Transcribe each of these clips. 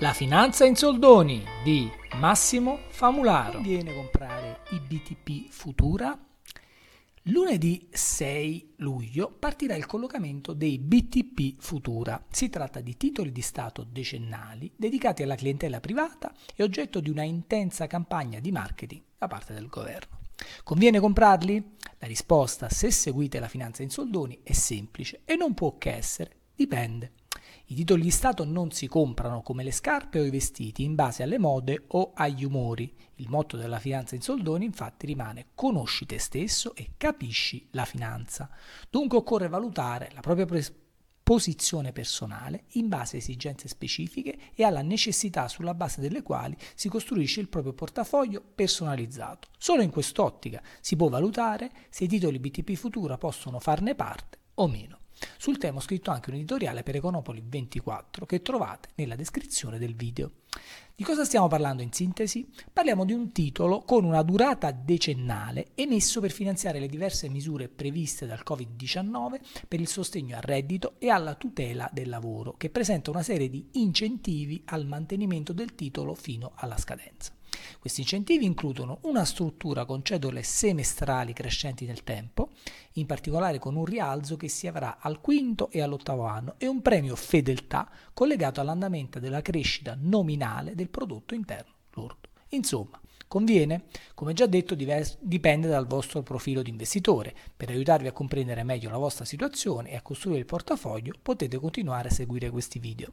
La finanza in soldoni di Massimo Famularo. Conviene comprare i BTP Futura? Lunedì 6 luglio partirà il collocamento dei BTP Futura. Si tratta di titoli di Stato decennali dedicati alla clientela privata e oggetto di una intensa campagna di marketing da parte del governo. Conviene comprarli? La risposta, se seguite la finanza in soldoni, è semplice e non può che essere dipende. I titoli di Stato non si comprano come le scarpe o i vestiti in base alle mode o agli umori. Il motto della finanza in soldoni infatti rimane conosci te stesso e capisci la finanza. Dunque occorre valutare la propria pres- posizione personale in base a esigenze specifiche e alla necessità sulla base delle quali si costruisce il proprio portafoglio personalizzato. Solo in quest'ottica si può valutare se i titoli BTP Futura possono farne parte o meno. Sul tema ho scritto anche un editoriale per Econopoli 24 che trovate nella descrizione del video. Di cosa stiamo parlando in sintesi? Parliamo di un titolo con una durata decennale emesso per finanziare le diverse misure previste dal Covid-19 per il sostegno al reddito e alla tutela del lavoro, che presenta una serie di incentivi al mantenimento del titolo fino alla scadenza. Questi incentivi includono una struttura con cedole semestrali crescenti nel tempo, in particolare con un rialzo che si avrà al quinto e all'ottavo anno, e un premio fedeltà collegato all'andamento della crescita nominale del prodotto interno lordo. Insomma, Conviene? Come già detto, dipende dal vostro profilo di investitore. Per aiutarvi a comprendere meglio la vostra situazione e a costruire il portafoglio, potete continuare a seguire questi video.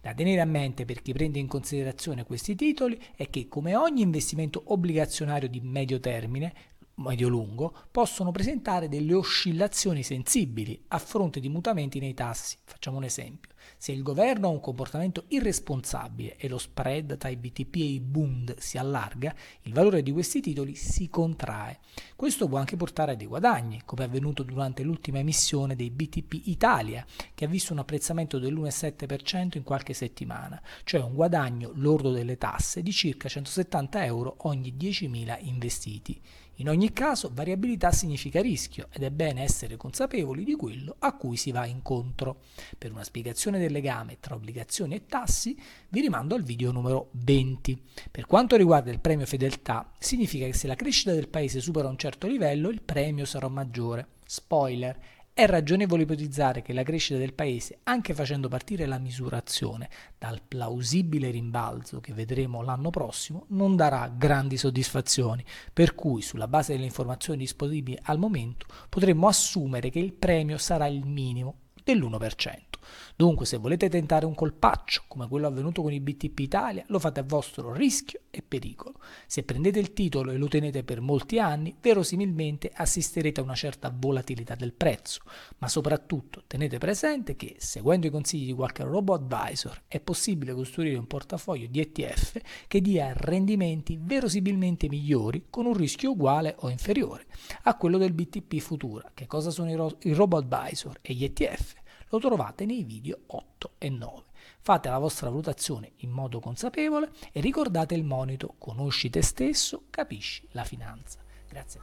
Da tenere a mente per chi prende in considerazione questi titoli è che, come ogni investimento obbligazionario di medio termine, medio-lungo possono presentare delle oscillazioni sensibili a fronte di mutamenti nei tassi. Facciamo un esempio. Se il governo ha un comportamento irresponsabile e lo spread tra i BTP e i Bund si allarga, il valore di questi titoli si contrae. Questo può anche portare a dei guadagni, come è avvenuto durante l'ultima emissione dei BTP Italia, che ha visto un apprezzamento dell'1,7% in qualche settimana, cioè un guadagno lordo delle tasse di circa 170 euro ogni 10.000 investiti. In ogni caso, variabilità significa rischio ed è bene essere consapevoli di quello a cui si va incontro. Per una spiegazione del legame tra obbligazioni e tassi, vi rimando al video numero 20. Per quanto riguarda il premio fedeltà, significa che se la crescita del paese supera un certo livello, il premio sarà maggiore. Spoiler, è ragionevole ipotizzare che la crescita del paese, anche facendo partire la misurazione dal plausibile rimbalzo che vedremo l'anno prossimo, non darà grandi soddisfazioni, per cui sulla base delle informazioni disponibili al momento potremmo assumere che il premio sarà il minimo dell'1%. Dunque, se volete tentare un colpaccio, come quello avvenuto con i BTP Italia, lo fate a vostro rischio e pericolo. Se prendete il titolo e lo tenete per molti anni, verosimilmente assisterete a una certa volatilità del prezzo, ma soprattutto tenete presente che, seguendo i consigli di qualche robo advisor, è possibile costruire un portafoglio di ETF che dia rendimenti verosimilmente migliori con un rischio uguale o inferiore a quello del BTP Futura. Che cosa sono i, ro- i robo advisor e gli ETF? Lo trovate nei video 8 e 9. Fate la vostra valutazione in modo consapevole e ricordate il monito conosci te stesso, capisci la finanza. Grazie.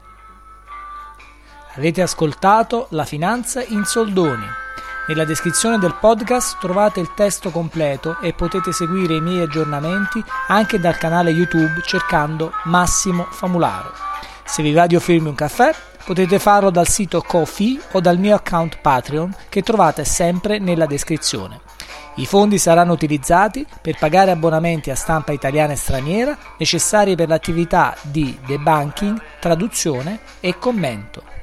Avete ascoltato La finanza in soldoni. Nella descrizione del podcast trovate il testo completo e potete seguire i miei aggiornamenti anche dal canale YouTube cercando Massimo Famularo. Se vi va di offrirmi un caffè, Potete farlo dal sito Kofi o dal mio account Patreon che trovate sempre nella descrizione. I fondi saranno utilizzati per pagare abbonamenti a stampa italiana e straniera necessari per l'attività di debunking, traduzione e commento.